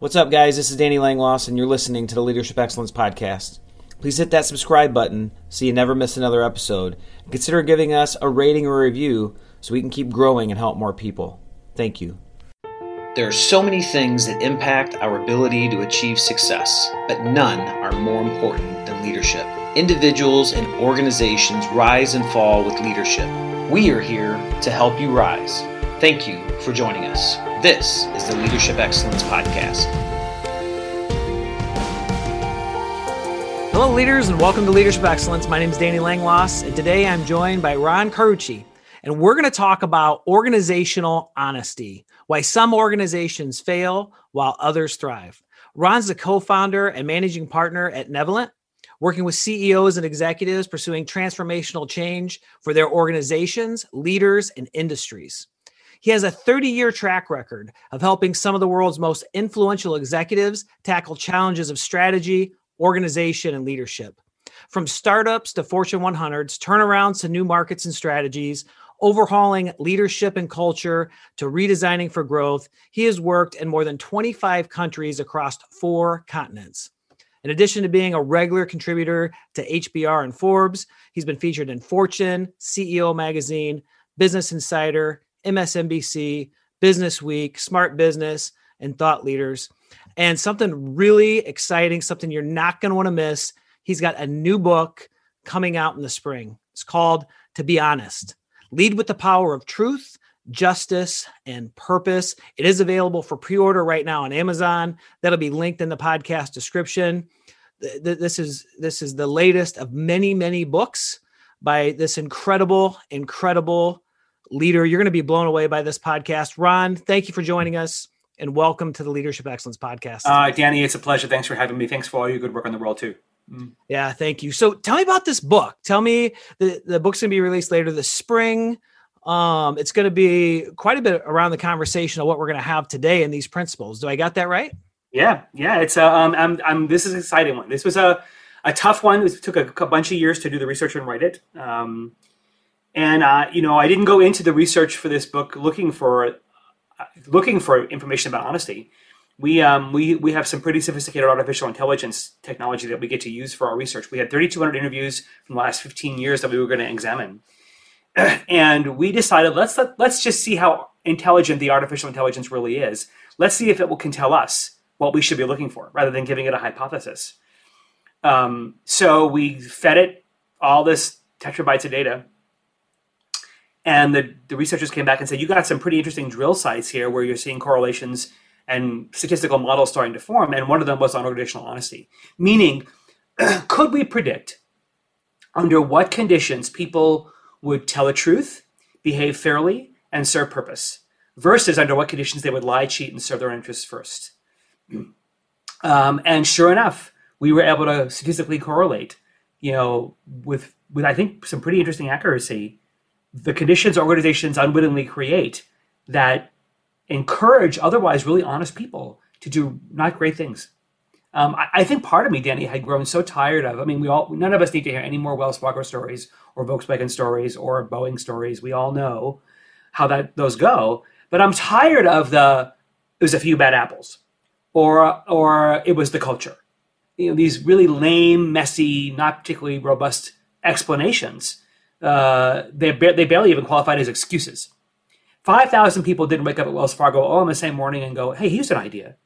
What's up, guys? This is Danny Langloss, and you're listening to the Leadership Excellence Podcast. Please hit that subscribe button so you never miss another episode. Consider giving us a rating or review so we can keep growing and help more people. Thank you. There are so many things that impact our ability to achieve success, but none are more important than leadership. Individuals and organizations rise and fall with leadership. We are here to help you rise. Thank you for joining us. This is the Leadership Excellence Podcast. Hello, leaders, and welcome to Leadership Excellence. My name is Danny Langloss, and today I'm joined by Ron Carucci, and we're going to talk about organizational honesty why some organizations fail while others thrive. Ron's the co founder and managing partner at Navalent, working with CEOs and executives pursuing transformational change for their organizations, leaders, and industries. He has a 30 year track record of helping some of the world's most influential executives tackle challenges of strategy, organization, and leadership. From startups to Fortune 100s, turnarounds to new markets and strategies, overhauling leadership and culture to redesigning for growth, he has worked in more than 25 countries across four continents. In addition to being a regular contributor to HBR and Forbes, he's been featured in Fortune, CEO Magazine, Business Insider, MSNBC, Business Week, Smart Business, and Thought Leaders. And something really exciting, something you're not going to want to miss. He's got a new book coming out in the spring. It's called To Be Honest Lead with the Power of Truth, Justice, and Purpose. It is available for pre order right now on Amazon. That'll be linked in the podcast description. This is this is the latest of many many books by this incredible incredible leader. You're going to be blown away by this podcast. Ron, thank you for joining us and welcome to the Leadership Excellence Podcast. Uh, Danny, it's a pleasure. Thanks for having me. Thanks for all your good work on the world, too. Mm. Yeah, thank you. So tell me about this book. Tell me the, the book's going to be released later this spring. Um, it's going to be quite a bit around the conversation of what we're going to have today and these principles. Do I got that right? Yeah, yeah. It's a, uh, um, I'm, I'm, this is an exciting one. This was a, a tough one. It took a, a bunch of years to do the research and write it. Um, and uh, you know, I didn't go into the research for this book looking for uh, looking for information about honesty. We um, we we have some pretty sophisticated artificial intelligence technology that we get to use for our research. We had 3,200 interviews from the last 15 years that we were going to examine, and we decided let's let, let's just see how intelligent the artificial intelligence really is. Let's see if it will can tell us what we should be looking for, rather than giving it a hypothesis. Um, so we fed it all this tetrabytes of data and the, the researchers came back and said, you got some pretty interesting drill sites here where you're seeing correlations and statistical models starting to form. And one of them was on organizational honesty, meaning, could we predict under what conditions people would tell the truth, behave fairly, and serve purpose, versus under what conditions they would lie, cheat, and serve their interests first? Um, and sure enough, we were able to statistically correlate, you know, with with I think some pretty interesting accuracy the conditions organizations unwittingly create that encourage otherwise really honest people to do not great things. Um, I, I, think part of me, Danny, had grown so tired of. I mean, we all none of us need to hear any more Wells Fargo stories or Volkswagen stories or Boeing stories. We all know how that those go. But I'm tired of the it was a few bad apples, or or it was the culture. You know, these really lame, messy, not particularly robust explanations uh, they, ba- they barely even qualified as excuses. 5,000 people didn't wake up at Wells Fargo all on the same morning and go, hey, here's an idea.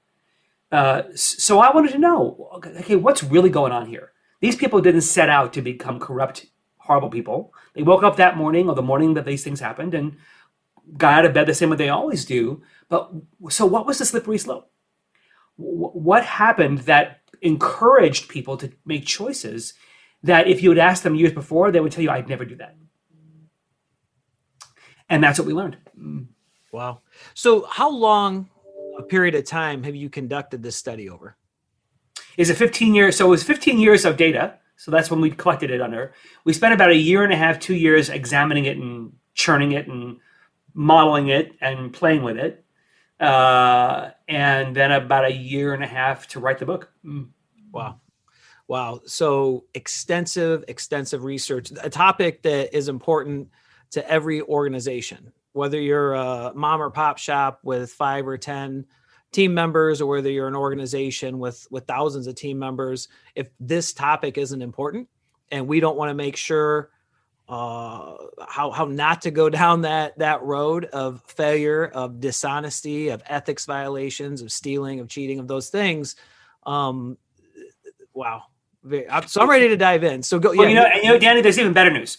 Uh, so I wanted to know, okay, what's really going on here? These people didn't set out to become corrupt, horrible people. They woke up that morning or the morning that these things happened and got out of bed the same way they always do. But so what was the slippery slope? What happened that encouraged people to make choices that if you had asked them years before, they would tell you, I'd never do that. And that's what we learned. Wow. So, how long a period of time have you conducted this study over? Is it 15 years? So, it was 15 years of data. So, that's when we collected it under. We spent about a year and a half, two years examining it and churning it and modeling it and playing with it. Uh, and then about a year and a half to write the book. Mm. Wow. Wow. So extensive, extensive research, a topic that is important to every organization, whether you're a mom or pop shop with five or 10 team members or whether you're an organization with with thousands of team members if this topic isn't important and we don't want to make sure uh, how how not to go down that that road of failure of dishonesty of ethics violations of stealing of cheating of those things um wow so i'm ready to dive in so go well, yeah you know, you know danny there's even better news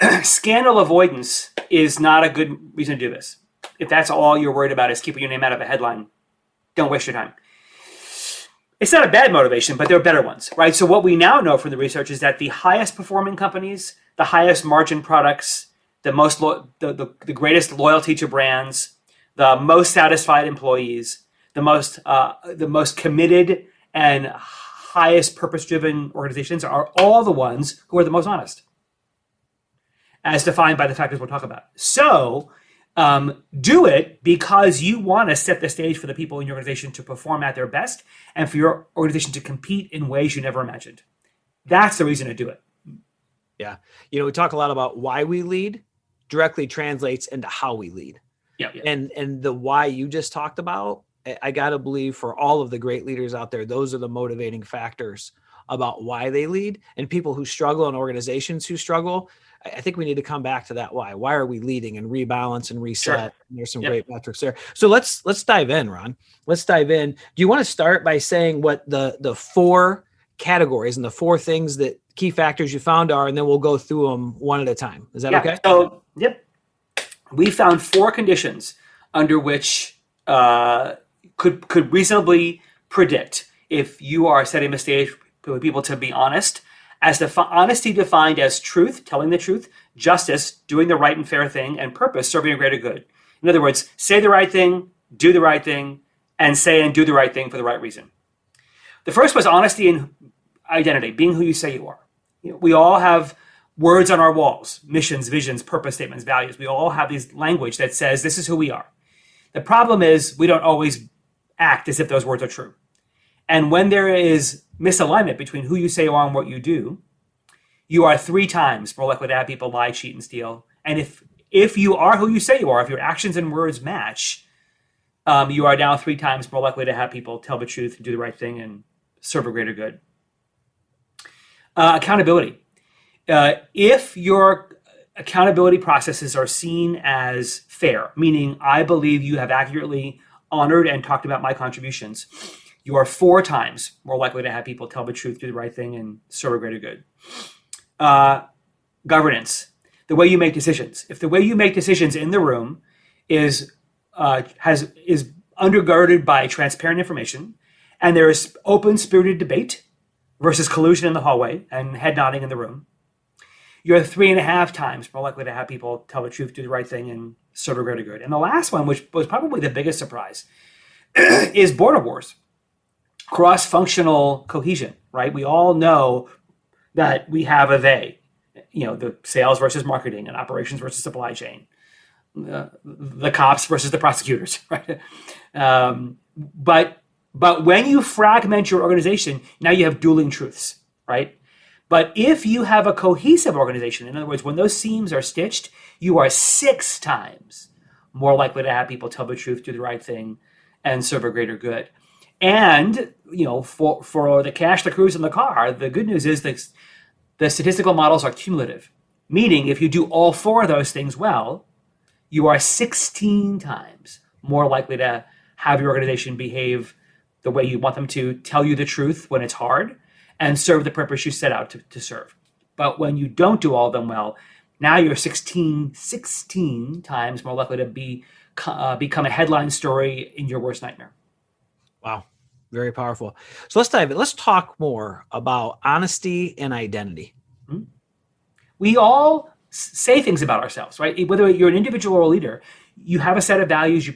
scandal avoidance is not a good reason to do this if that's all you're worried about is keeping your name out of a headline don't waste your time. It's not a bad motivation, but there are better ones, right? So what we now know from the research is that the highest performing companies, the highest margin products, the most lo- the, the, the greatest loyalty to brands, the most satisfied employees, the most uh, the most committed and highest purpose driven organizations are all the ones who are the most honest, as defined by the factors we'll talk about. So um, do it because you want to set the stage for the people in your organization to perform at their best and for your organization to compete in ways you never imagined. That's the reason to do it. Yeah. You know, we talk a lot about why we lead directly translates into how we lead. Yeah, yeah. And and the why you just talked about, I got to believe for all of the great leaders out there, those are the motivating factors about why they lead and people who struggle and organizations who struggle I think we need to come back to that why. Why are we leading and rebalance and reset? Sure. And there's some yep. great metrics there. So let's let's dive in, Ron. Let's dive in. Do you want to start by saying what the the four categories and the four things that key factors you found are, and then we'll go through them one at a time. Is that yeah. okay? So yep, we found four conditions under which uh, could could reasonably predict if you are setting a stage for people to be honest as the honesty defined as truth, telling the truth, justice, doing the right and fair thing, and purpose, serving a greater good. In other words, say the right thing, do the right thing, and say and do the right thing for the right reason. The first was honesty and identity, being who you say you are. You know, we all have words on our walls missions, visions, purpose statements, values. We all have these language that says this is who we are. The problem is we don't always act as if those words are true. And when there is misalignment between who you say you are and what you do, you are three times more likely to have people lie, cheat, and steal. And if if you are who you say you are, if your actions and words match, um, you are now three times more likely to have people tell the truth, do the right thing, and serve a greater good. Uh, accountability. Uh, if your accountability processes are seen as fair, meaning I believe you have accurately honored and talked about my contributions, you are four times more likely to have people tell the truth, do the right thing, and serve a greater good. Uh, governance, the way you make decisions. If the way you make decisions in the room is uh, has is undergirded by transparent information, and there is open spirited debate versus collusion in the hallway and head nodding in the room, you're three and a half times more likely to have people tell the truth, do the right thing, and serve a greater good. And the last one, which was probably the biggest surprise, is border wars cross functional cohesion, right? We all know that we have a they, you know, the sales versus marketing and operations versus supply chain, uh, the cops versus the prosecutors, right? Um, but but when you fragment your organization, now you have dueling truths, right? But if you have a cohesive organization, in other words, when those seams are stitched, you are six times more likely to have people tell the truth, do the right thing, and serve a greater good. And you know, for for the cash, the cruise, and the car, the good news is that the statistical models are cumulative, meaning if you do all four of those things well, you are 16 times more likely to have your organization behave the way you want them to, tell you the truth when it's hard, and serve the purpose you set out to, to serve. But when you don't do all of them well, now you're 16, 16 times more likely to be uh, become a headline story in your worst nightmare. Wow. Very powerful. So let's dive in. Let's talk more about honesty and identity. Mm-hmm. We all say things about ourselves, right? Whether you're an individual or a leader, you have a set of values you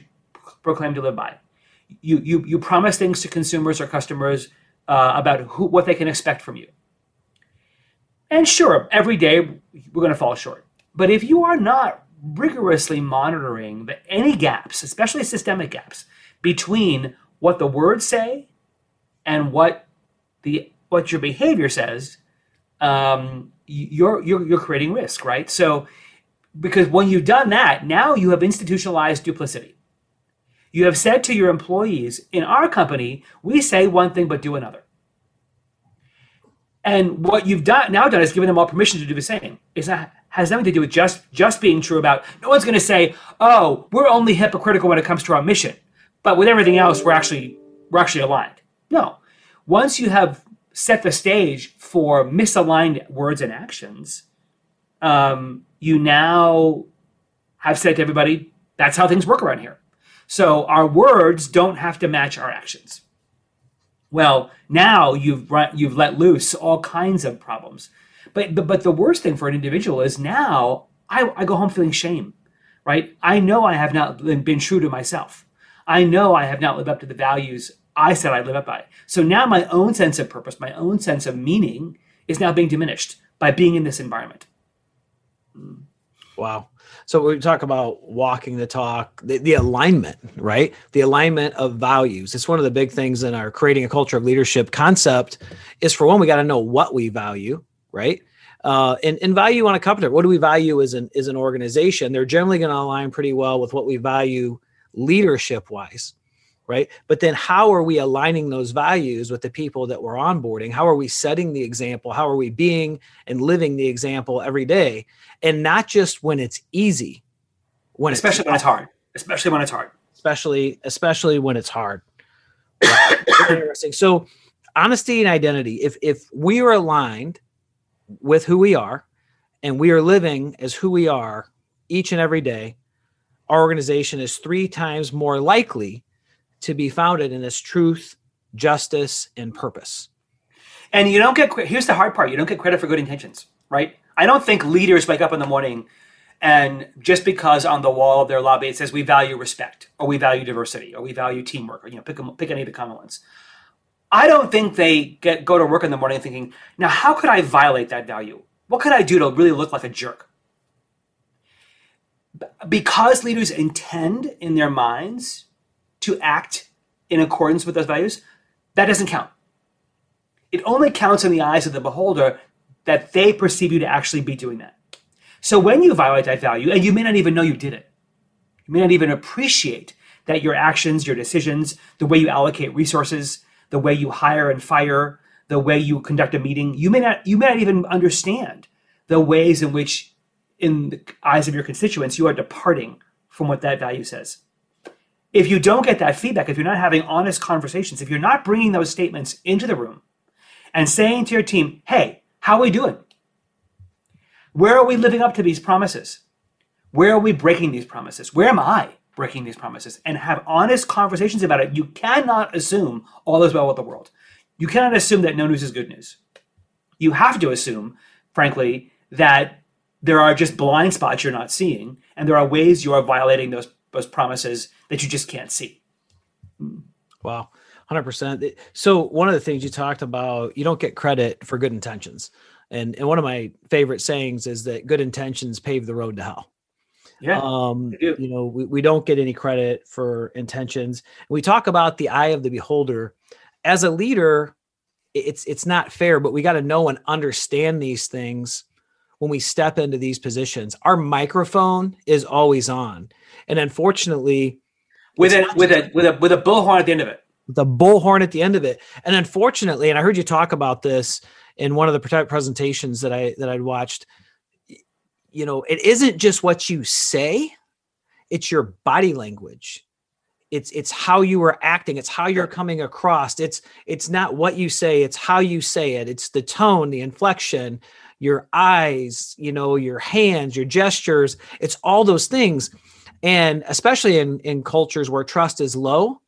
proclaim to live by. You you you promise things to consumers or customers uh, about who what they can expect from you. And sure, every day we're going to fall short. But if you are not rigorously monitoring the, any gaps, especially systemic gaps, between what the words say and what the what your behavior says, um, you're, you're you're creating risk, right? So because when you've done that, now you have institutionalized duplicity. You have said to your employees, in our company, we say one thing but do another. And what you've done now done is given them all permission to do the same. That has nothing to do with just just being true about no one's going to say, "Oh, we're only hypocritical when it comes to our mission." But with everything else, we're actually we're actually aligned. No. Once you have set the stage for misaligned words and actions, um, you now have said to everybody, that's how things work around here. So our words don't have to match our actions. Well, now you've you've let loose all kinds of problems. But, but but the worst thing for an individual is now I, I go home feeling shame, right? I know I have not been, true to myself. I know I have not lived up to the values I said I'd live up by. So now my own sense of purpose, my own sense of meaning is now being diminished by being in this environment. Wow. So we talk about walking the talk, the, the, alignment, right? The alignment of values. It's one of the big things in our creating a culture of leadership concept is for one, we got to know what we value, right? Uh, and, and value on a company. What do we value as an, as an organization? They're generally going to align pretty well with what we value leadership wise right? But then how are we aligning those values with the people that we're onboarding? How are we setting the example? How are we being and living the example every day? And not just when it's easy, when especially it's, when it's hard, especially when it's hard, especially especially when it's hard. Interesting. So, honesty and identity. If if we are aligned with who we are, and we are living as who we are each and every day, our organization is three times more likely to be founded in this truth, justice, and purpose. And you don't get here's the hard part: you don't get credit for good intentions, right? I don't think leaders wake up in the morning and just because on the wall of their lobby it says we value respect or we value diversity or we value teamwork or you know pick pick any of the common ones. I don't think they get go to work in the morning thinking, now how could I violate that value? What could I do to really look like a jerk? Because leaders intend in their minds to act in accordance with those values, that doesn't count. It only counts in the eyes of the beholder that they perceive you to actually be doing that. So when you violate that value, and you may not even know you did it, you may not even appreciate that your actions, your decisions, the way you allocate resources, the way you hire and fire, the way you conduct a meeting, you may not you may not even understand the ways in which in the eyes of your constituents you are departing from what that value says if you don't get that feedback, if you're not having honest conversations, if you're not bringing those statements into the room and saying to your team, hey, how are we doing? Where are we living up to these promises? Where are we breaking these promises? Where am I breaking these promises? And have honest conversations about it. You cannot assume all is well with the world. You cannot assume that no news is good news. You have to assume, frankly, that there are just blind spots you're not seeing, and there are ways you are violating those those promises that you just can't see. Wow. 100%. So one of the things you talked about, you don't get credit for good intentions. And, and one of my favorite sayings is that good intentions pave the road to hell. Yeah. Um, you know, we, we don't get any credit for intentions. We talk about the eye of the beholder. As a leader, it's it's not fair, but we got to know and understand these things when we step into these positions. Our microphone is always on. And unfortunately, with a with a with a with a bullhorn at the end of it. The bullhorn at the end of it. And unfortunately, and I heard you talk about this in one of the presentations that I that I'd watched. You know, it isn't just what you say; it's your body language. It's it's how you are acting. It's how you're coming across. It's it's not what you say; it's how you say it. It's the tone, the inflection, your eyes, you know, your hands, your gestures. It's all those things and especially in in cultures where trust is low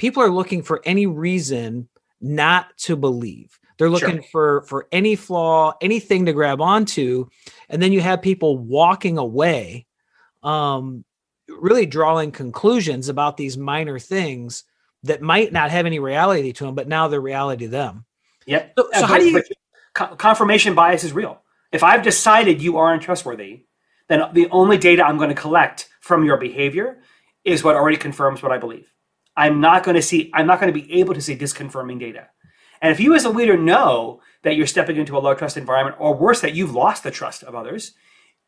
people are looking for any reason not to believe. They're looking sure. for for any flaw anything to grab onto. And then you have people walking away um really drawing conclusions about these minor things that might not have any reality to them but now they're reality to them. Yep. So, so how do you confirmation bias is real. If i've decided you are untrustworthy then the only data i'm going to collect from your behavior is what already confirms what I believe. I'm not going to see, I'm not going to be able to see disconfirming data. And if you as a leader know that you're stepping into a low trust environment, or worse, that you've lost the trust of others,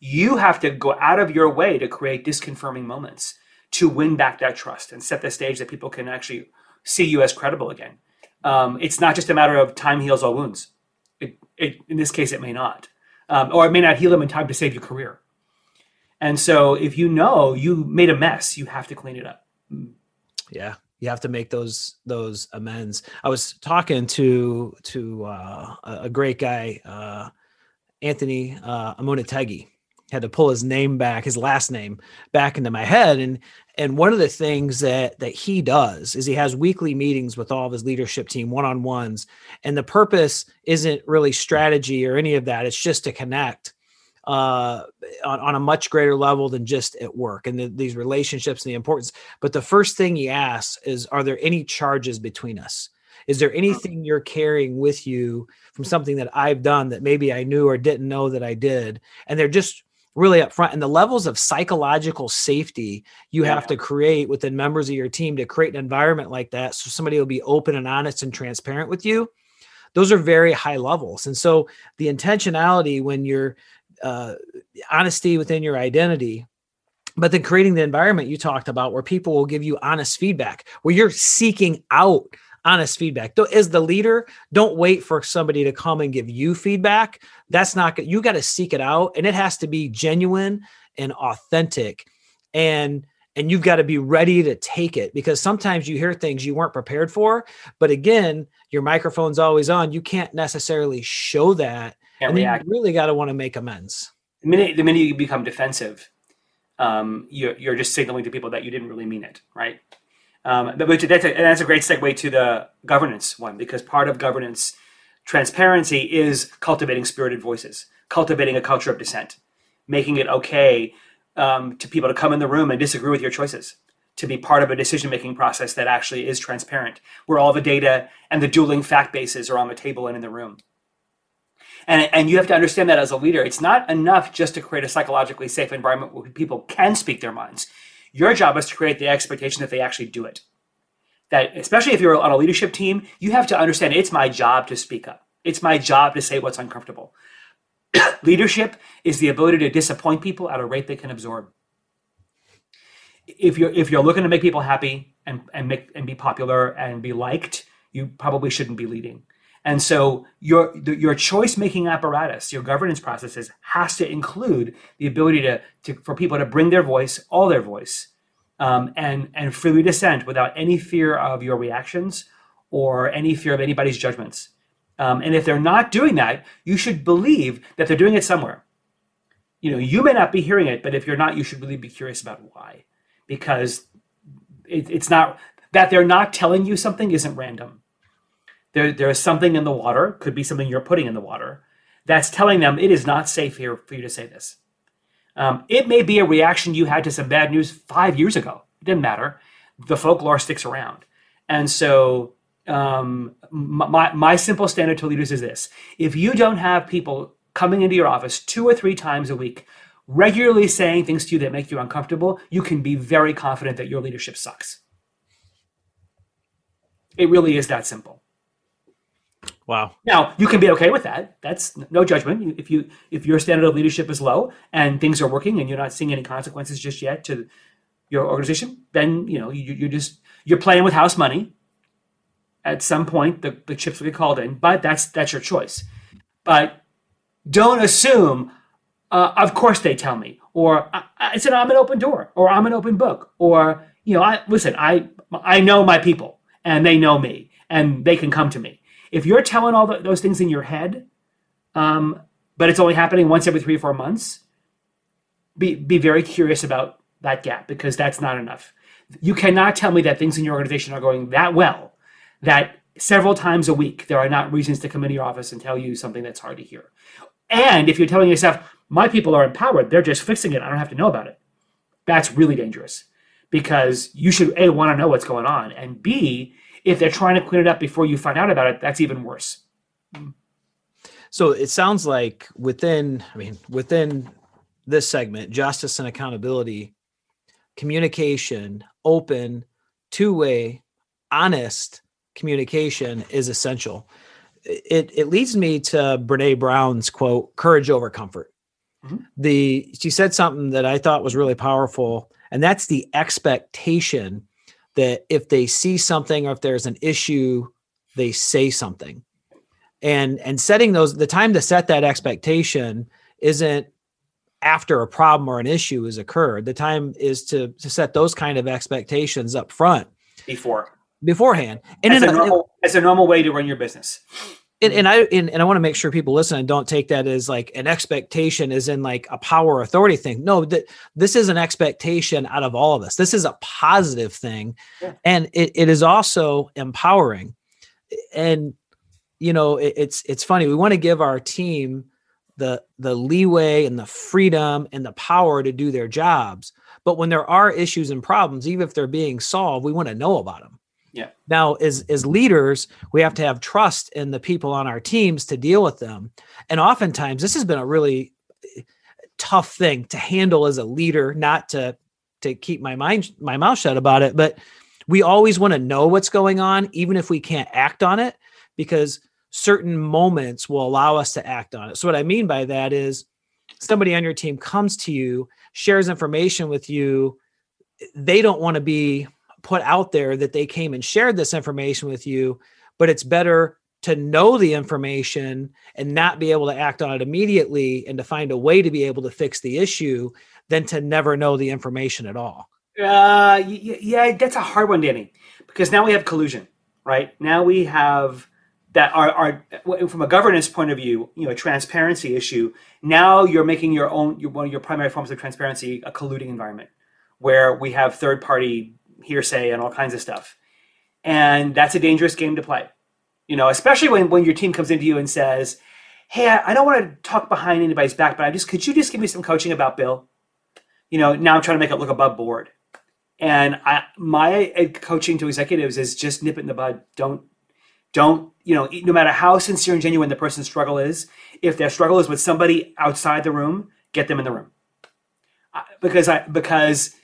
you have to go out of your way to create disconfirming moments to win back that trust and set the stage that people can actually see you as credible again. Um, it's not just a matter of time heals all wounds. It, it, in this case, it may not, um, or it may not heal them in time to save your career. And so, if you know you made a mess, you have to clean it up. Yeah, you have to make those those amends. I was talking to to uh, a great guy, uh, Anthony uh, Amunategi. Had to pull his name back, his last name back into my head, and and one of the things that that he does is he has weekly meetings with all of his leadership team one-on-ones and the purpose isn't really strategy or any of that it's just to connect uh, on, on a much greater level than just at work and the, these relationships and the importance. But the first thing he asks is are there any charges between us? Is there anything you're carrying with you from something that i've done that maybe i knew or didn't know that i did? And they're just really upfront. And the levels of psychological safety you yeah. have to create within members of your team to create an environment like that so somebody will be open and honest and transparent with you those are very high levels. And so the intentionality when you're uh, honesty within your identity but then creating the environment you talked about where people will give you honest feedback where you're seeking out honest feedback. As the leader, don't wait for somebody to come and give you feedback. That's not good. You got to seek it out and it has to be genuine and authentic. And and you've got to be ready to take it because sometimes you hear things you weren't prepared for. But again, your microphone's always on. You can't necessarily show that. Can't and react. you really got to want to make amends. The minute, the minute you become defensive, um, you're, you're just signaling to people that you didn't really mean it, right? Um, but that's a, that's a great segue to the governance one because part of governance transparency is cultivating spirited voices, cultivating a culture of dissent, making it okay um, to people to come in the room and disagree with your choices, to be part of a decision making process that actually is transparent, where all the data and the dueling fact bases are on the table and in the room. And, and you have to understand that as a leader, it's not enough just to create a psychologically safe environment where people can speak their minds. Your job is to create the expectation that they actually do it. That, especially if you're on a leadership team, you have to understand it's my job to speak up. It's my job to say what's uncomfortable. leadership is the ability to disappoint people at a rate they can absorb. If you're if you're looking to make people happy and and make and be popular and be liked, you probably shouldn't be leading. And so your your choice making apparatus, your governance processes has to include the ability to, to for people to bring their voice, all their voice, um, and and freely dissent without any fear of your reactions or any fear of anybody's judgments. Um, and if they're not doing that, you should believe that they're doing it somewhere. You know, you may not be hearing it, but if you're not, you should really be curious about why, because it, it's not that they're not telling you something isn't random there, there is something in the water, could be something you're putting in the water, that's telling them it is not safe here for you to say this. Um, it may be a reaction you had to some bad news five years ago. It didn't matter. The folklore sticks around. And so, um, my, my simple standard to leaders is this if you don't have people coming into your office two or three times a week, regularly saying things to you that make you uncomfortable, you can be very confident that your leadership sucks. It really is that simple. Wow. Now you can be okay with that. That's no judgment. If you if your standard of leadership is low and things are working and you're not seeing any consequences just yet to your organization, then you know you, you're just you're playing with house money. At some point, the, the chips will get called in, but that's that's your choice. But don't assume. Uh, of course, they tell me, or I, I said I'm an open door, or I'm an open book, or you know, I listen. I I know my people, and they know me, and they can come to me if you're telling all the, those things in your head, um, but it's only happening once every three or four months, be be very curious about that gap because that's not enough. You cannot tell me that things in your organization are going that well that several times a week there are not reasons to come into your office and tell you something that's hard to hear. And if you're telling yourself, my people are empowered, they're just fixing it, I don't have to know about it. That's really dangerous because you should A, want to know what's going on, and B, if they're trying to clean it up before you find out about it, that's even worse. So it sounds like within, I mean, within this segment, justice and accountability, communication, open, two way, honest communication is essential. It, it leads me to Brene Brown's quote, courage over comfort. Mm-hmm. The she said something that I thought was really powerful and that's the expectation that if they see something or if there's an issue, they say something. And and setting those the time to set that expectation isn't after a problem or an issue has occurred. The time is to to set those kind of expectations up front before beforehand. And as, in a normal, as a normal way to run your business. And, and I and, and I want to make sure people listen and don't take that as like an expectation is in like a power authority thing. No, that this is an expectation out of all of us. This is a positive thing. Yeah. And it, it is also empowering. And you know, it, it's it's funny. We want to give our team the the leeway and the freedom and the power to do their jobs. But when there are issues and problems, even if they're being solved, we want to know about them. Yeah. Now, as as leaders, we have to have trust in the people on our teams to deal with them. And oftentimes, this has been a really eh, tough thing to handle as a leader, not to to keep my mind my mouth shut about it, but we always want to know what's going on, even if we can't act on it, because certain moments will allow us to act on it. So, what I mean by that is somebody on your team comes to you, shares information with you, they don't want to be put out there that they came and shared this information with you, but it's better to know the information and not be able to act on it immediately and to find a way to be able to fix the issue than to never know the information at all. Uh, yeah, that's a hard one, Danny, because now we have collusion, right? Now we have that are, are from a governance point of view, you know, a transparency issue. Now you're making your own your, one of your primary forms of transparency a colluding environment, where we have third party hearsay and all kinds of stuff. And that's a dangerous game to play. You know, especially when, when your team comes into you and says, Hey, I, I don't want to talk behind anybody's back, but I just could you just give me some coaching about Bill? You know, now I'm trying to make it look above board. And I, my coaching to executives is just nip it in the bud. Don't, don't, you know, no matter how sincere and genuine the person's struggle is, if their struggle is with somebody outside the room, get them in the room. Because I, because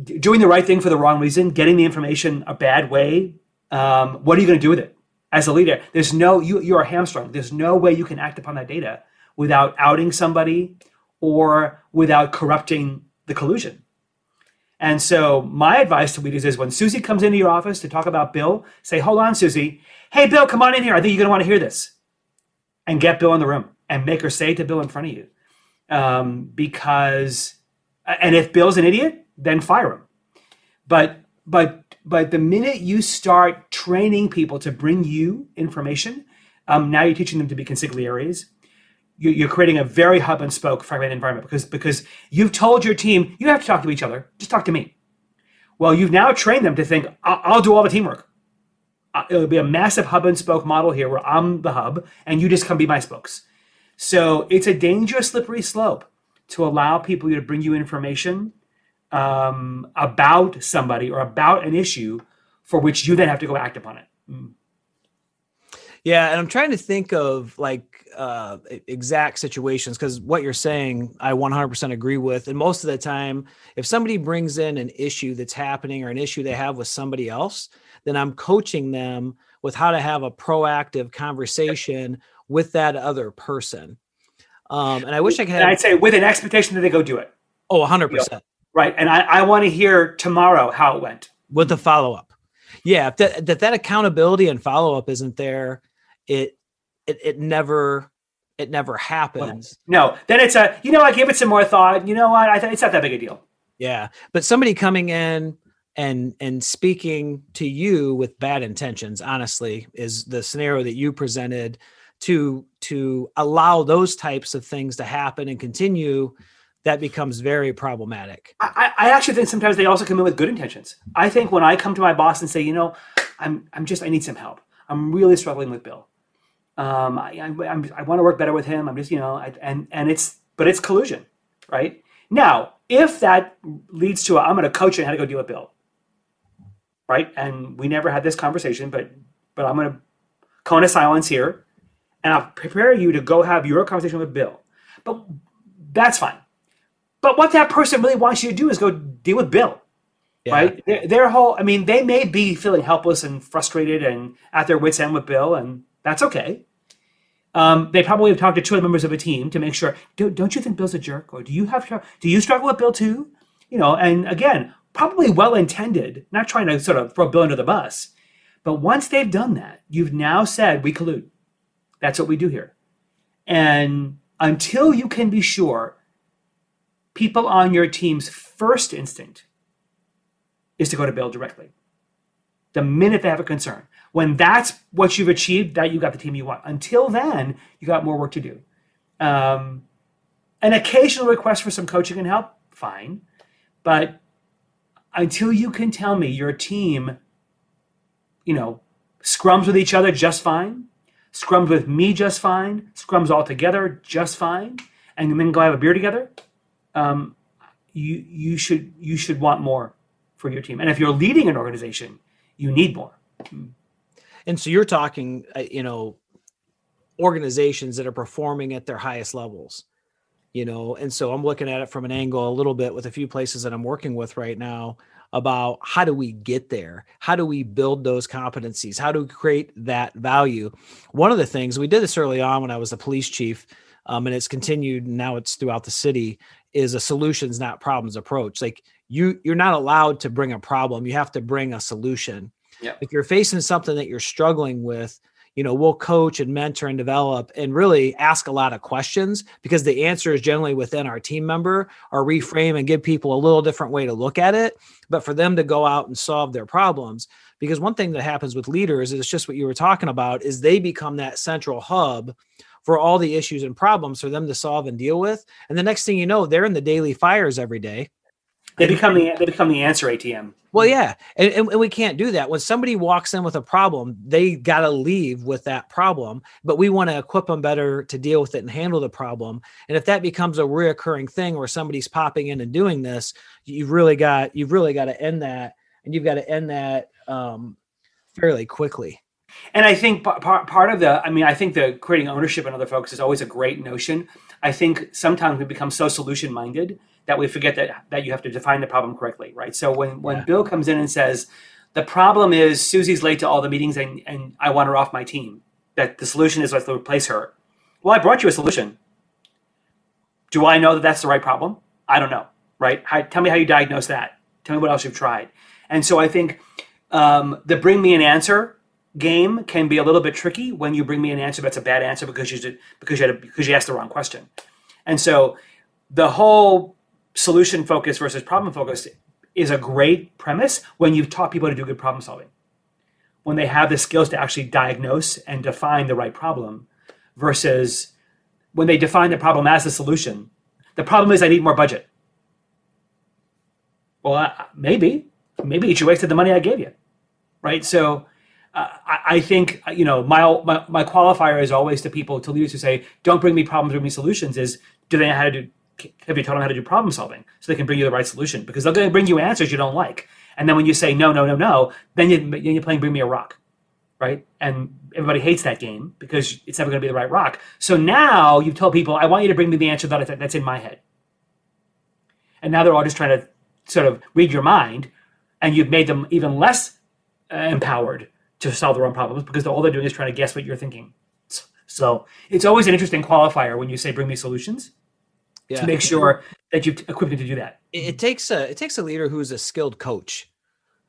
doing the right thing for the wrong reason, getting the information a bad way, um, what are you going to do with it as a leader? There's no you you are hamstrung. There's no way you can act upon that data without outing somebody or without corrupting the collusion. And so my advice to leaders is when Susie comes into your office to talk about Bill, say, hold on, Susie. Hey, Bill, come on in here. I think you're going to want to hear this. And get Bill in the room and make her say to Bill in front of you. Um, because, and if Bill's an idiot, then fire them. But but but the minute you start training people to bring you information, um, now you're teaching them to be consigliaries. You're creating a very hub and spoke fragmented environment because because you've told your team you have to talk to each other. Just talk to me. Well, you've now trained them to think I'll, I'll do all the teamwork. Uh, it'll be a massive hub and spoke model here where I'm the hub and you just come be my spokes. So it's a dangerous slippery slope to allow people to bring you information um, about somebody or about an issue for which you then have to go act upon it. Mm. Yeah, and I'm trying to think of like uh, exact situations because what you're saying, I 100% agree with. And most of the time, if somebody brings in an issue that's happening or an issue they have with somebody else, then I'm coaching them with how to have a proactive conversation with that other person. Um, and I wish I could. Have, I'd say with an expectation that they go do it. Oh, 100 percent. Right. And I, I want to hear tomorrow how it went. With the follow up. Yeah. That, that, that accountability and follow up isn't there, it, it, it never, it never happens. No. Then it's a, you know, I give it some more thought. You know what? I th- it's not that big a deal. Yeah. But somebody coming in and, and speaking to you with bad intentions, honestly, is the scenario that you presented to, to allow those types of things to happen and continue that becomes very problematic. I, I, actually think sometimes they also come in with good intentions. I think when I come to my boss and say, you know, I'm I'm just I need some help. I'm really struggling with Bill. Um, I, I, I'm, want to work better with him. I'm just you know, I, and and it's but it's collusion, right? Now, if that leads to a, I'm going to coach you how to go deal with Bill, right? And we never had this conversation, but but I'm going to cone of silence here, and I'll prepare you to go have your conversation with Bill. But that's fine but what that person really wants you to do is go deal with Bill. Yeah. Right? Their, their, whole, I mean, they may be feeling helpless and frustrated and at their wits' end with Bill, and that's okay. Um, they probably have talked to two other members of a team to make sure. Do, not you think Bill's a jerk, or do you have trouble? do you struggle with Bill too? you know, and again, probably well intended, not trying to sort of throw Bill under the bus. But once they've done that, you've now said we collude. That's what we do here. And until you can be sure people on your team's first instinct is to go to Bill directly. The minute they have a concern. When that's what you've achieved, that you got the team you want. Until then, you got more work to do. Um, an occasional request for some coaching and help, fine. But until you can tell me your team, you know, scrums with each other just fine, scrums with me just fine, scrums all together just fine, and then go have a beer together, um, you you should you should want more for your team. And if you're leading an organization, you need more. And so you're talking, uh, you know, organizations that are performing at their highest levels you know? And so i'm looking at it from an angle a little bit with a few places that i'm working with right now about how do we get there? How do we build those competencies? How do we create that value? One of the things we did this early on when i was a police chief um, and it's continued now it's throughout the city is a solutions not problems approach. Like you you're not allowed to bring a problem. You have to bring a solution. Yep. if you're facing something that you're struggling with you know we'll coach and mentor and develop and really ask a lot of questions because the answer is generally within our team member or reframe and give people a little different way to look at it. But for them to go out and solve their problems because one thing that happens with leaders is just what you were talking about is they become that central hub for all the issues and problems for them to solve and deal with and the next thing you know they're in the daily fires every day they become the they become the answer ATM. Well, yeah, and, and, we can't do that. When somebody walks in with a problem, they got to leave with that problem. But we want to equip them better to deal with it and handle the problem. And if that becomes a reoccurring thing where somebody's popping in and doing this, you've really got you've really got to end that, and you've got to end that um, fairly quickly. And I think part part of the, I mean, I think the creating ownership in other folks is always a great notion. I think sometimes we become so solution minded that we forget that that you have to define the problem correctly, right? So when when yeah. Bill comes in and says the problem is Susie's late to all the meetings and, and I want her off my team, that the solution is let's replace her. Well, I brought you a solution. Do I know that that's the right problem? I don't know, right? How, tell me how you diagnose that. Tell me what else you've tried. And so I think um, the bring me an answer game can be a little bit tricky when you bring me an answer that's a bad answer because you did, because you had a, because you asked the wrong question. And so the whole solution focused versus problem focused is a great premise when you've taught people to do good problem solving. When they have the skills to actually diagnose and define the right problem versus when they define the problem as the solution. The problem is I need more budget. Well, maybe, maybe you wasted the money I gave you, right? So uh, I, I, think you know my, my my qualifier is always to people to leaders who say, "Don't bring me problems, bring me solutions." Is do they know how to do have you taught them how to do problem solving? So they can bring you the right solution because they're going to bring you answers you don't like. And then when you say no no no no then, you, you're playing bring me a rock right? And everybody hates that game because it's never going to be the right rock. So now you've told people i want you to bring me the answer that that's in my head. And now they're all just trying to sort of read your mind and you've made them even less uh, empowered to solve their own problems because all they're doing is trying to guess what you're thinking so it's always an interesting qualifier when you say bring me solutions yeah. to make sure that you've equipped them to do that. It, it, takes a it takes a leader who's a skilled coach.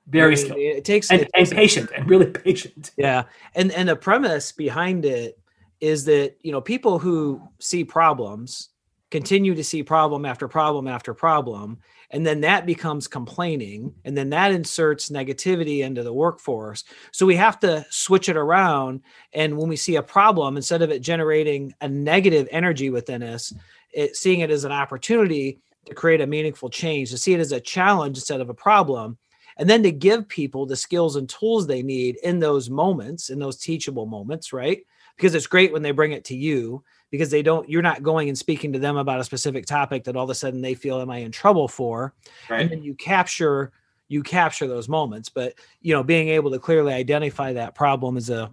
Very skilled. It, it takes and, it takes, and patient and really patient. Yeah, and and the premise behind it is that you know people who see problems continue to see problem after problem after problem and then that becomes complaining and then that inserts negativity into the workforce so we have to switch it around and when we see a problem instead of it generating a negative energy within us it, seeing it as an opportunity to create a meaningful change, to see it as a challenge instead of a problem, and then to give people the skills and tools they need in those moments, in those teachable moments, right? Because it's great when they bring it to you because they don't you're not going and speaking to them about a specific topic that all of a sudden they feel am I in trouble for right. and then you capture you capture those moments but you know being able to clearly identify that problem is a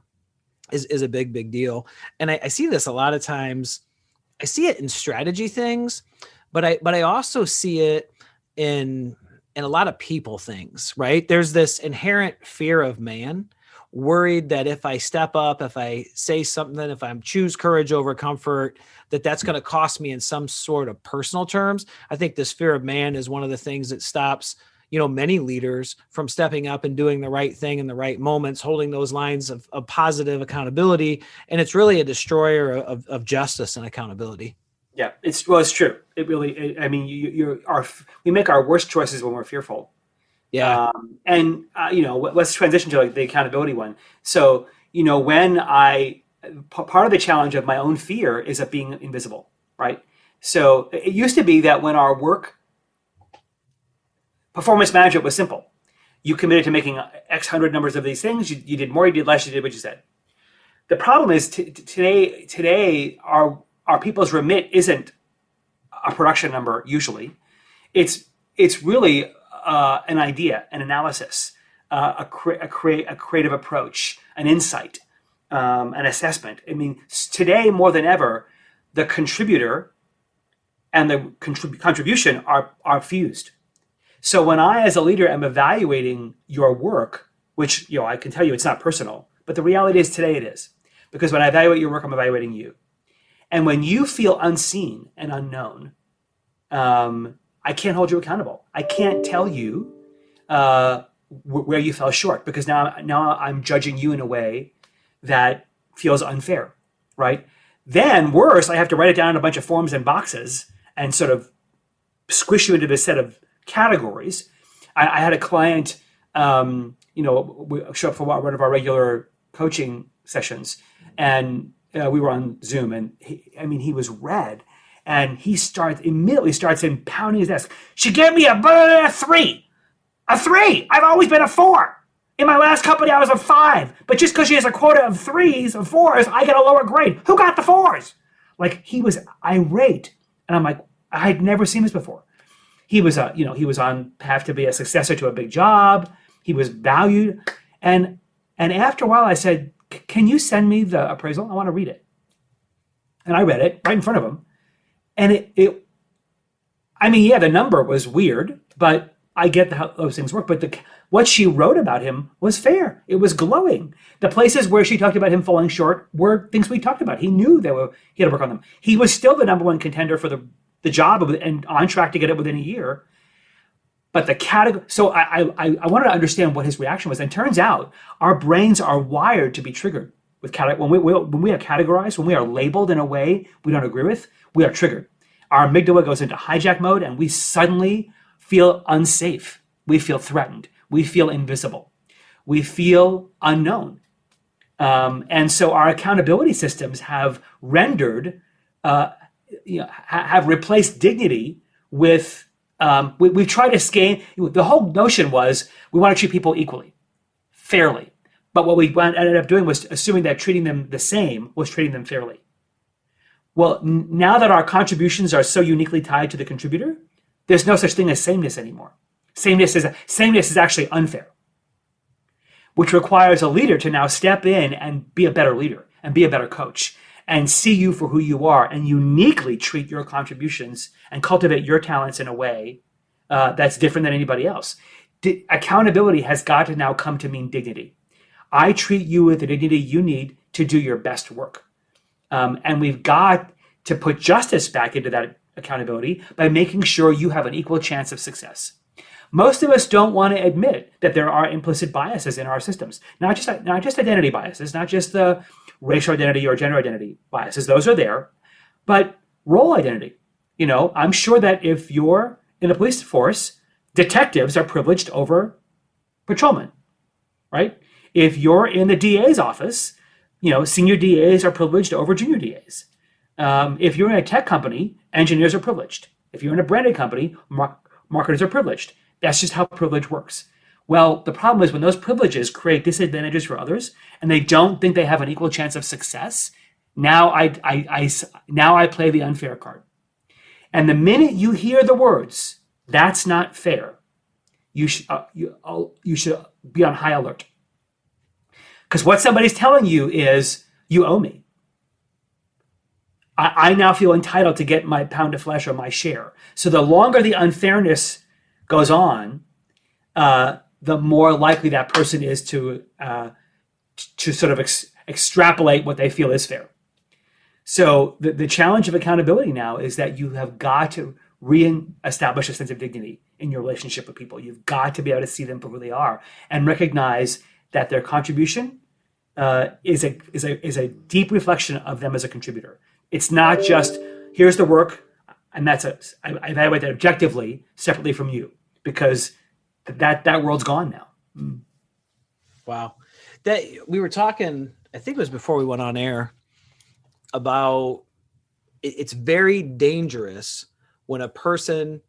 is, is a big big deal and I, I see this a lot of times I see it in strategy things, but I but I also see it in in a lot of people things, right? There's this inherent fear of man worried that if I step up, if I say something, if I choose courage over comfort, that that's going to cost me in some sort of personal terms. I think this fear of man is one of the things that stops you know many leaders from stepping up and doing the right thing in the right moments holding those lines of, of positive accountability. And it's really a destroyer of, of justice and accountability. Yeah it's well it's true. It really it, i mean you you are we make our worst choices when we're fearful yeah um, and uh, you know let's transition to like the accountability one so you know when i part of the challenge of my own fear is of being invisible right so it used to be that when our work Performance management was simple. You committed to making X hundred numbers of these things. You, you did more, you did less, you did what you said. The problem is t- today. Today, our our people's remit isn't a production number. Usually, it's it's really uh, an idea, an analysis, uh, a, cre- a, cre- a creative approach, an insight, um, an assessment. I mean, today more than ever, the contributor and the contrib- contribution are are fused. So when I, as a leader, am evaluating your work, which you know I can tell you it's not personal, but the reality is today it is, because when I evaluate your work, I'm evaluating you. And when you feel unseen and unknown, um, I can't hold you accountable. I can't tell you uh, where you fell short because now now I'm judging you in a way that feels unfair, right? Then worse, I have to write it down in a bunch of forms and boxes and sort of squish you into this set of categories. I, I had a client, um, you know, we show up for one of our regular coaching sessions, and uh, we were on Zoom, and he, I mean, he was red, and he starts immediately starts in pounding his desk. She gave me a, a three, a three. I've always been a four. In my last company, I was a five, but just because she has a quota of threes or fours, I get a lower grade. Who got the fours? Like he was irate, and I'm like, I had never seen this before he was a you know he was on path to be a successor to a big job he was valued and and after a while i said can you send me the appraisal i want to read it and i read it right in front of him and it, it i mean yeah the number was weird but i get how those things work but the what she wrote about him was fair. It was glowing. The places where she talked about him falling short were things we talked about. He knew were he had to work on them. He was still the number one contender for the the job and on track to get it within a year. But the category, so I, I, I wanted to understand what his reaction was. And turns out our brains are wired to be triggered with. When we, when we are categorized, when we are labeled in a way we don't agree with, we are triggered. Our amygdala goes into hijack mode and we suddenly feel unsafe. We feel threatened. We feel invisible. We feel unknown. Um, and so our accountability systems have rendered uh, you know, ha- have replaced dignity with um, we, we've tried to scale. The whole notion was we want to treat people equally, fairly. But what we ended up doing was assuming that treating them the same was treating them fairly. Well, n- now that our contributions are so uniquely tied to the contributor, there's no such thing as sameness anymore. Sameness is sameness is actually unfair, which requires a leader to now step in and be a better leader and be a better coach and see you for who you are and uniquely treat your contributions and cultivate your talents in a way uh, that's different than anybody else. D- accountability has got to now come to mean dignity. I treat you with the dignity you need to do your best work. Um, and we've got to put justice back into that accountability by making sure you have an equal chance of success. Most of us don't want to admit that there are implicit biases in our systems, not just not just identity biases, not just the racial identity or gender identity biases. Those are there, but role identity. You know, I'm sure that if you're in a police force, detectives are privileged over patrolmen, right? If you're in the DA's office, you know, senior DAs are privileged over junior DAs. Um, if you're in a tech company, engineers are privileged. If you're in a branded company, mar- marketers are privileged. That's just how privilege works. Well, the problem is when those privileges create disadvantages for others and they don't think they have an equal chance of success, now I, I, I, now I play the unfair card. And the minute you hear the words, that's not fair, you, sh- uh, you, uh, you should be on high alert. Because what somebody's telling you is, you owe me. I, I now feel entitled to get my pound of flesh or my share. So the longer the unfairness goes on, uh, the more likely that person is to uh, to sort of ex- extrapolate what they feel is fair. So the, the challenge of accountability now is that you have got to re-establish a sense of dignity in your relationship with people. You've got to be able to see them for who they are and recognize that their contribution uh, is a is a is a deep reflection of them as a contributor. It's not just here's the work, and that's a I, I evaluate that objectively separately from you because that that world's gone now. Mm. Wow, that we were talking. I think it was before we went on air about it's very dangerous when a person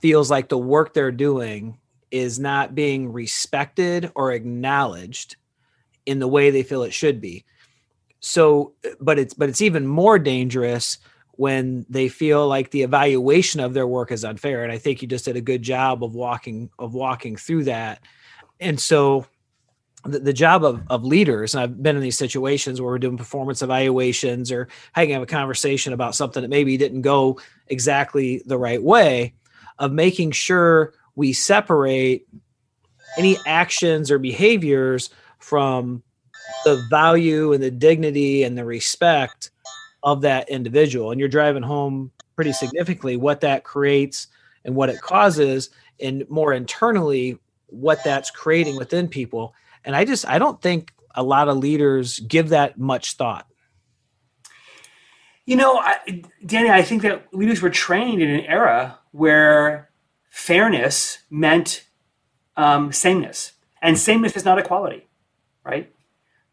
feels like the work they're doing is not being respected or acknowledged in the way they feel it should be. So but it's but it's even more dangerous when they feel like the evaluation of their work is unfair. And i think you just did a good job of walking of walking through that. And so the, the job of, of leaders, and I've been in these situations where we're doing performance evaluations or having a conversation about something that maybe didn't go exactly the right way, of making sure we separate any actions or behaviors from the value and the dignity and the respect of that individual. And you're driving home pretty significantly what that creates and what it causes, and more internally, what that's creating within people and I just I don't think a lot of leaders give that much thought. You know, I, Danny, I think that leaders were trained in an era where fairness meant um, sameness, and sameness is not equality, right?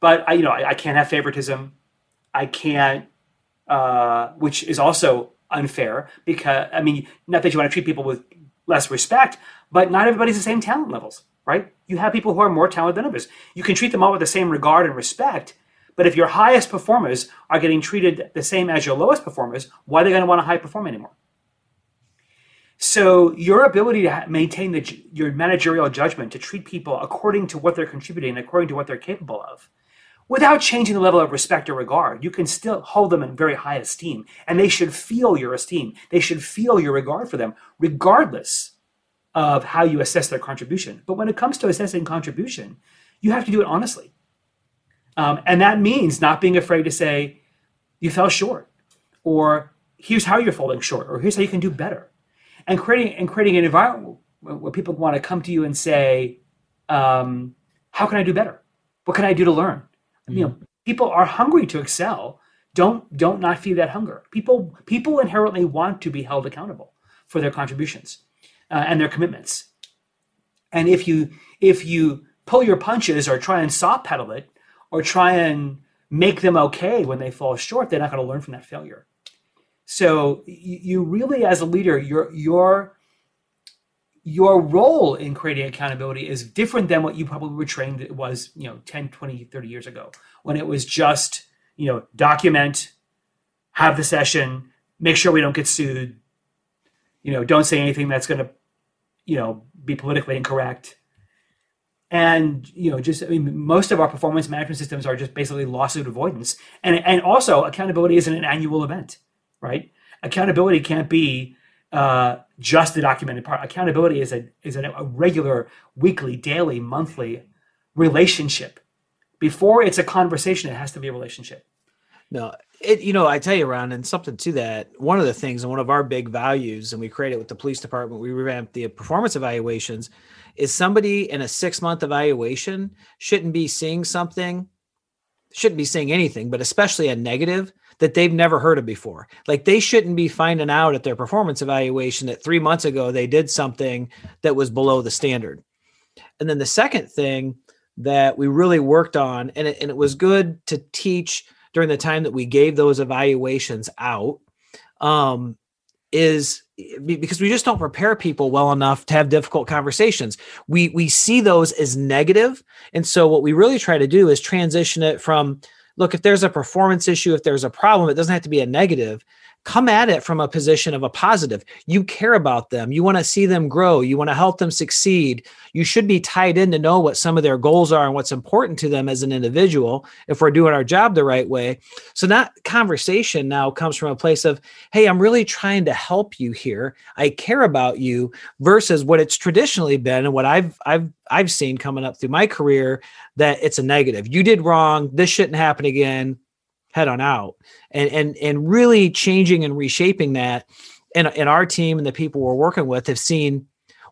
But I, you know, I, I can't have favoritism. I can't, uh, which is also unfair because I mean, not that you want to treat people with less respect, but not everybody's the same talent levels right? You have people who are more talented than others. You can treat them all with the same regard and respect, but if your highest performers are getting treated the same as your lowest performers, why are they going to want to high perform anymore? So your ability to maintain the, your managerial judgment to treat people according to what they're contributing, according to what they're capable of, without changing the level of respect or regard, you can still hold them in very high esteem, and they should feel your esteem. They should feel your regard for them, regardless of how you assess their contribution. But when it comes to assessing contribution, you have to do it honestly. Um, and that means not being afraid to say, you fell short, or here's how you're falling short, or here's how you can do better. And creating, and creating an environment where people want to come to you and say, um, how can I do better? What can I do to learn? Mm-hmm. You know, people are hungry to excel. Don't don't not feed that hunger. People people inherently want to be held accountable for their contributions uh, and their commitments. And if you if you pull your punches or try and soft pedal it or try and make them okay when they fall short, they're not going to learn from that failure. So you really, as a leader, your your your role in creating accountability is different than what you probably were trained it was you know 10 20 30 years ago when it was just you know document have the session make sure we don't get sued you know don't say anything that's to you know be politically incorrect. And you know just i mean most of our performance management systems are just basically lawsuit avoidance. And and also accountability isn't an annual event right? Accountability can't be uh, just the documented part. Accountability is a is a, a regular weekly daily monthly relationship. Before it's a conversation it has to be a relationship. No it, you know, I tell you, Ron, and something to that. One of the things, and one of our big values, and we created with the police department, we revamped the performance evaluations, is somebody in a six month evaluation shouldn't be seeing something, shouldn't be seeing anything, but especially a negative that they've never heard of before. Like they shouldn't be finding out at their performance evaluation that three months ago they did something that was below the standard. And then the second thing that we really worked on, and it, and it was good to teach during the time that we gave those evaluations out um, is because we just don't prepare people well enough to have difficult conversations. We we see those as negative, and so what we really try to do is transition it from look if there's a performance issue, if there's a problem, it doesn't have to be a negative. Come at it from a position of a positive. You care about them. You want to see them grow. You want to help them succeed. You should be tied in to know what some of their goals are and what's important to them as an individual if we're doing our job the right way. So that conversation now comes from a place of, hey, I'm really trying to help you here. I care about you versus what it's traditionally been and what I've I've I've seen coming up through my career that it's a negative. You did wrong. This shouldn't happen again. Head on out. And and and really changing and reshaping that. And, and our team and the people we're working with have seen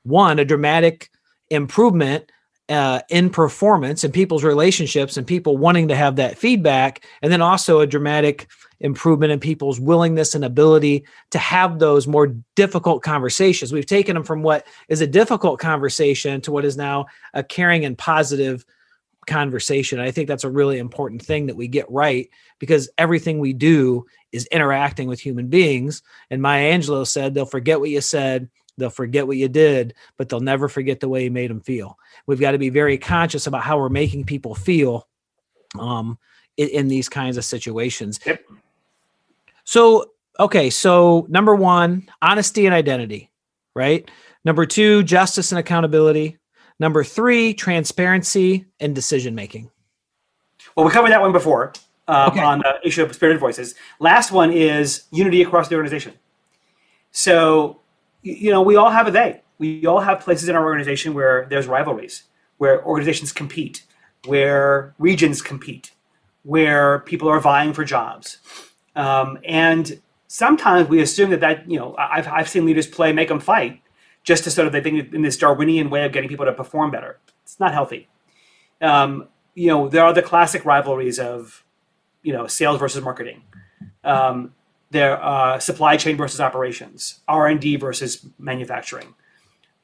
one a dramatic improvement uh, in performance and people's relationships and people wanting to have that feedback and then also a dramatic improvement in people's willingness and ability to have those more difficult conversations we've taken them from what is a difficult conversation to what is now a caring and positive conversation i think that's a really important thing that we get right because everything we do is interacting with human beings and maya angelou said they'll forget what you said They'll forget what you did, but they'll never forget the way you made them feel. We've got to be very conscious about how we're making people feel um, in, in these kinds of situations. Yep. So, okay, so number one, honesty and identity, right? Number two, justice and accountability. Number three, transparency and decision making. Well, we covered that one before um, okay. on the issue of spirited voices. Last one is unity across the organization. So you know, we all have a they. We all have places in our organization where there's rivalries, where organizations compete, where regions compete, where people are vying for jobs. Um, and sometimes we assume that that, you know, I've, I've seen leaders play make them fight just to sort of, they think in this Darwinian way of getting people to perform better. It's not healthy. Um, you know, there are the classic rivalries of, you know, sales versus marketing. Um, their uh, supply chain versus operations, R and D versus manufacturing,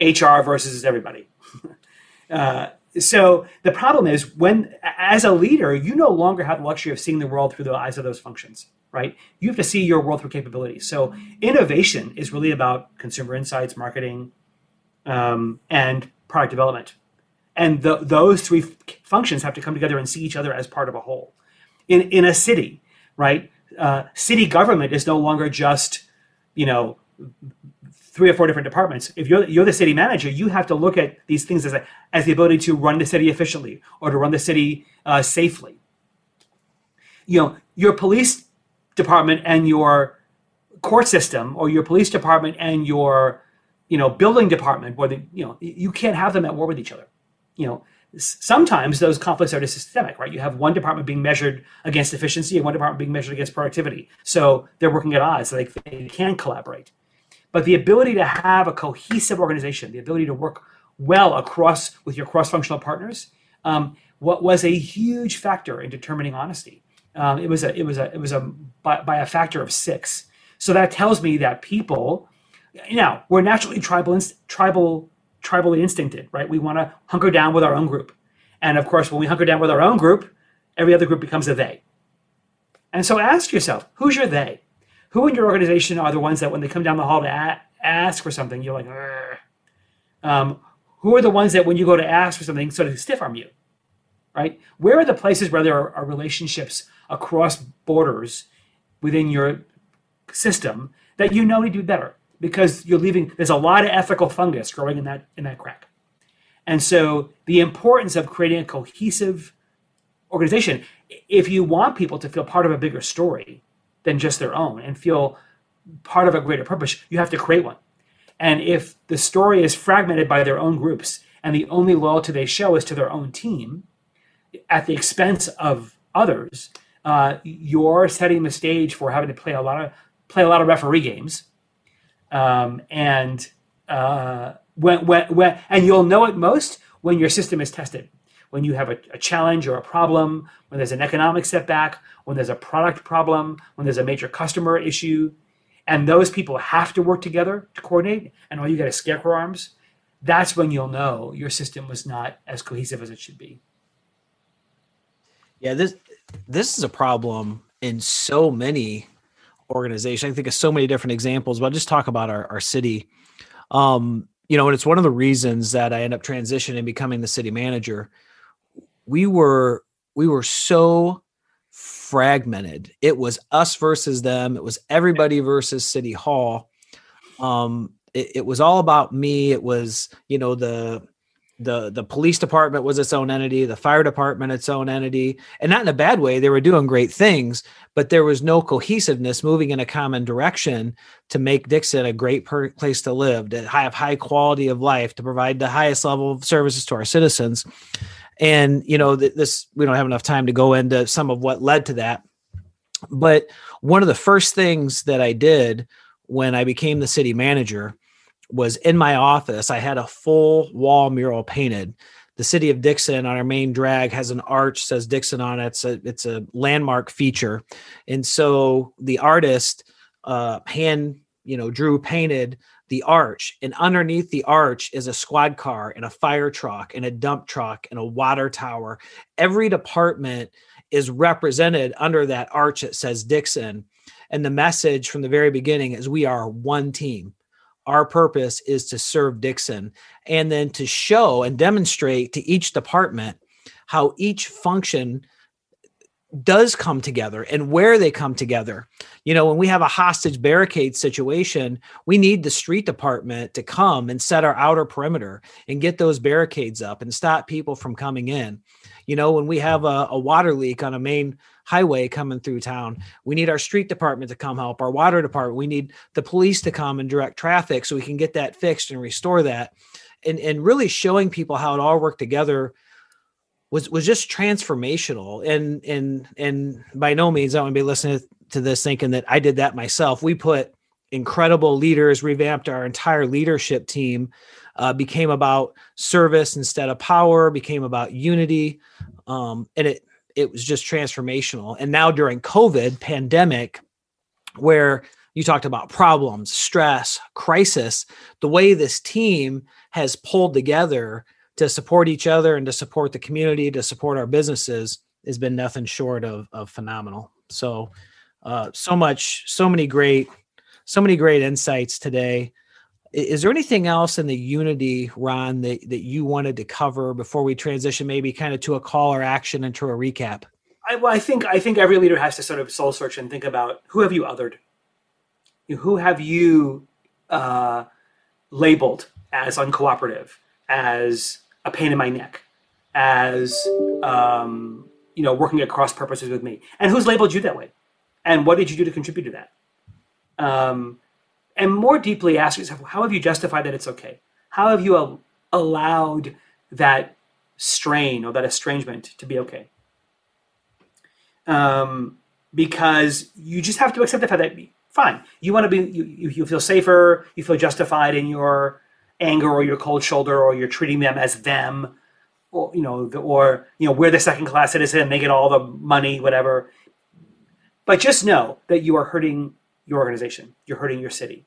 HR versus everybody. uh, so the problem is when, as a leader, you no longer have the luxury of seeing the world through the eyes of those functions, right? You have to see your world through capabilities. So innovation is really about consumer insights, marketing, um, and product development, and the, those three functions have to come together and see each other as part of a whole. In in a city, right? uh, city government is no longer just, you know, three or four different departments. If you're you're the city manager, you have to look at these things as a, as the ability to run the city efficiently or to run the city uh, safely. You know, your police department and your court system, or your police department and your you know building department, where the, you know you can't have them at war with each other. You know, sometimes those conflicts are just systemic, right? You have one department being measured against efficiency and one department being measured against productivity. So they're working at odds, so they, they can collaborate. But the ability to have a cohesive organization, the ability to work well across with your cross-functional partners, um, what was a huge factor in determining honesty. Um, it was a it was a it was a by, by a factor of six. So that tells me that people, you now we're naturally tribal tribal tribally instincted, right? We want to hunker down with our own group. And of course, when we hunker down with our own group, every other group becomes a they. And so ask yourself, who's your they? Who in your organization are the ones that when they come down the hall to a- ask for something, you're like, um, who are the ones that when you go to ask for something, sort of stiff arm you, right? Where are the places where there are, are relationships across borders within your system that you know need to be better? because you're leaving there's a lot of ethical fungus growing in that in that crack and so the importance of creating a cohesive organization if you want people to feel part of a bigger story than just their own and feel part of a greater purpose you have to create one and if the story is fragmented by their own groups and the only loyalty they show is to their own team at the expense of others uh, you're setting the stage for having to play a lot of play a lot of referee games um, and uh, when, when, when, and you'll know it most when your system is tested. When you have a, a challenge or a problem, when there's an economic setback, when there's a product problem, when there's a major customer issue, and those people have to work together to coordinate, and all you get is scarecrow arms, that's when you'll know your system was not as cohesive as it should be. Yeah, this this is a problem in so many organizations. I think of so many different examples, but I'll just talk about our, our city. Um, you know, and it's one of the reasons that I end up transitioning becoming the city manager. We were we were so fragmented. It was us versus them. It was everybody versus City Hall. Um, it, it was all about me. It was, you know, the the the police department was its own entity the fire department its own entity and not in a bad way they were doing great things but there was no cohesiveness moving in a common direction to make dixon a great per- place to live to have high quality of life to provide the highest level of services to our citizens. And you know th- this we don't have enough time to go into some of what led to that but one of the first things that i did when i became the city manager was in my office. I had a full wall mural painted. The city of Dixon on our main drag has an arch says Dixon on it. It's a it's a landmark feature, and so the artist uh, hand you know drew painted the arch, and underneath the arch is a squad car and a fire truck and a dump truck and a water tower. Every department is represented under that arch that says Dixon, and the message from the very beginning is we are one team our purpose is to serve Dixon and then to show and demonstrate to each department how each function does come together and where they come together. You know, when we have a hostage barricade situation, we need the street department to come and set our outer perimeter and get those barricades up and stop people from coming in. You know, when we have a, a water leak on a main highway coming through town. We need our street department to come help, our water department. We need the police to come and direct traffic so we can get that fixed and restore that. And, and really showing people how it all worked together was was just transformational. And and and by no means I want to be listening to this thinking that I did that myself. We put incredible leaders, revamped our entire leadership team, uh, became about service instead of power, became about unity, um, and it it was just transformational. And now during COVID pandemic, where you talked about problems, stress, crisis, the way this team has pulled together to support each other and to support the community, to support our businesses has been nothing short of, of phenomenal. So, uh, so much, so many great, so many great insights today is there anything else in the unity ron that, that you wanted to cover before we transition maybe kind of to a call or action and to a recap? I, well, I think I think every leader has to sort of soul search and think about who have you othered, who have you uh, labeled as uncooperative, as a pain in my neck, as um, you know working at cross purposes with me, and who's labeled you that way, and what did you do to contribute to that? Um, and more deeply ask yourself how have you justified that it's okay? How have you al- allowed that strain or that estrangement to be okay? Um, because you just have to accept the fact that fine you want to be you, you feel safer you feel justified in your anger or your cold shoulder or you're treating them as them or you know the, or you know we're the second class citizen they get all the money whatever. But just know that you are hurting your organization. You're hurting your city.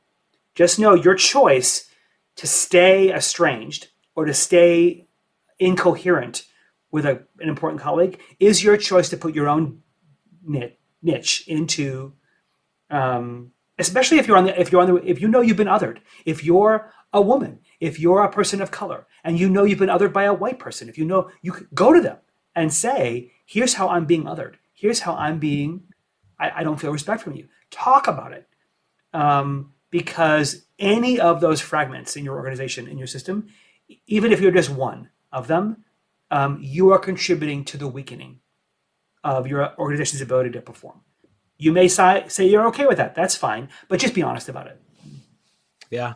Just know your choice to stay estranged or to stay incoherent with a, an important colleague is your choice to put your own niche into um, especially if you're on the if you're on the if you know you've been othered if you're a woman if you're a person of color and you know you've been othered by a white person if you know you go to them and say here's how i'm being othered here's how i'm being I, I don't feel respect from you. Talk about it. Um, because any of those fragments in your organization, in your system, even if you're just one of them, um, you are contributing to the weakening of your organization's ability to perform. You may say, say you're okay with that. That's fine, but just be honest about it. Yeah,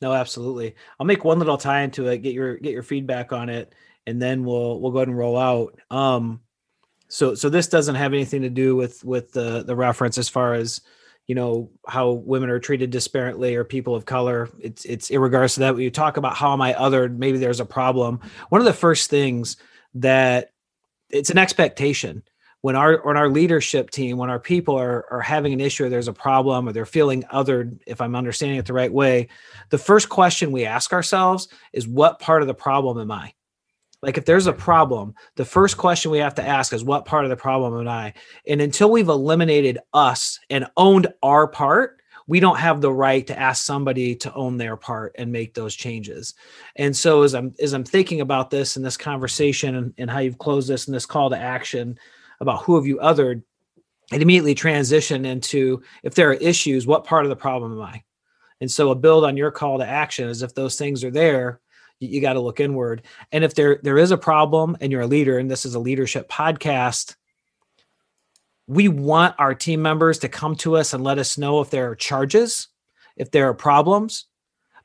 no, absolutely. I'll make one little tie into it, get your get your feedback on it, and then we'll we'll go ahead and roll out. Um, so so this doesn't have anything to do with with the the reference as far as you know how women are treated disparately or people of color. It's it's in regards to that. When you talk about how am i othered maybe there's a problem. One of the first things that it's an expectation. When our when our leadership team when our people are are having an issue or there's a problem or they're feeling othered if i'm understanding it the right way the first question we ask ourselves is what part of the problem am i like if there's a problem, the first question we have to ask is what part of the problem am I? And until we've eliminated us and owned our part, we don't have the right to ask somebody to own their part and make those changes. And so as I'm as I'm thinking about this and this conversation and, and how you've closed this and this call to action about who have you othered, it immediately transition into if there are issues, what part of the problem am I? And so a build on your call to action is if those things are there, you, got to look inward. And if there there is a problem and you're a leader, and this is a leadership podcast, we want our team members to come to us and let us know if there are charges, if there are problems.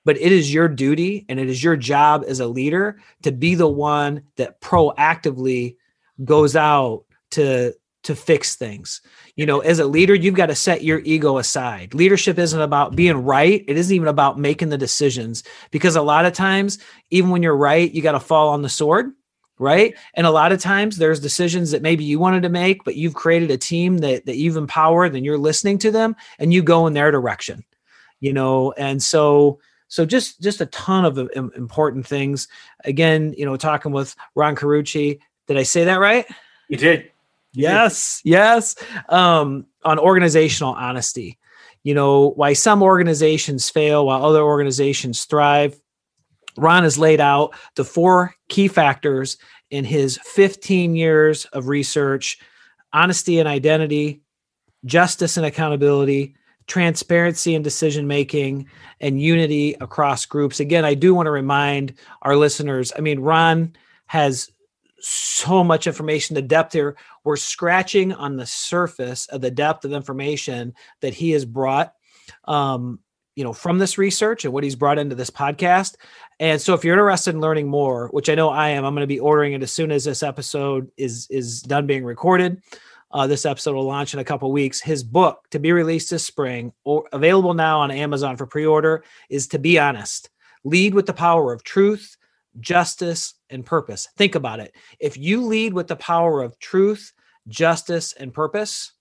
But it is your duty and it is your job as a leader to be the one that proactively goes out to to fix things. You know, as a leader, you've got to set your ego aside. Leadership isn't about being right. It isn't even about making the decisions because a lot of times, even when you're right, you got to fall on the sword, right? And a lot of times there's decisions that maybe you wanted to make, but you've created a team that that you've empowered and you're listening to them and you go in their direction. You know, and so so just just a ton of important things. Again, you know, talking with Ron Carucci. Did I say that right? You did. Yes, yes. Um, on organizational honesty, you know, why some organizations fail while other organizations thrive. Ron has laid out the four key factors in his 15 years of research honesty and identity, justice and accountability, transparency and decision making, and unity across groups. Again, I do want to remind our listeners I mean, Ron has so much information. The depth here we're scratching on the surface of the depth of information that he has brought um, you know from this research and what he's brought into this podcast. And so if you're interested in learning more which i know i am i'm going to be ordering it as soon as this episode is is done being recorded. Uh, this episode will launch in a couple weeks. His book to be released this spring or available now on amazon for pre-order is to be honest lead with the power of truth justice, and purpose. Think about it. If you lead with the power of truth, justice, and purpose,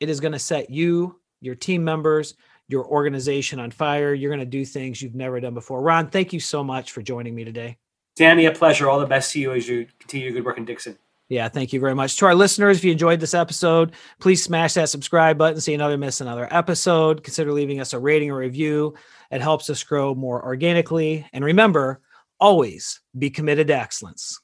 it is going to set you, your team members, your organization on fire. You're going to do things you've never done before. Ron, thank you so much for joining me today. Danny, a pleasure. All the best to you as you continue your good work in Dixon. Yeah, thank you very much. To our listeners, if you enjoyed this episode, please smash that subscribe button so you never miss another episode. Consider leaving us a rating or review. It helps us grow more organically. And remember, always be committed to excellence.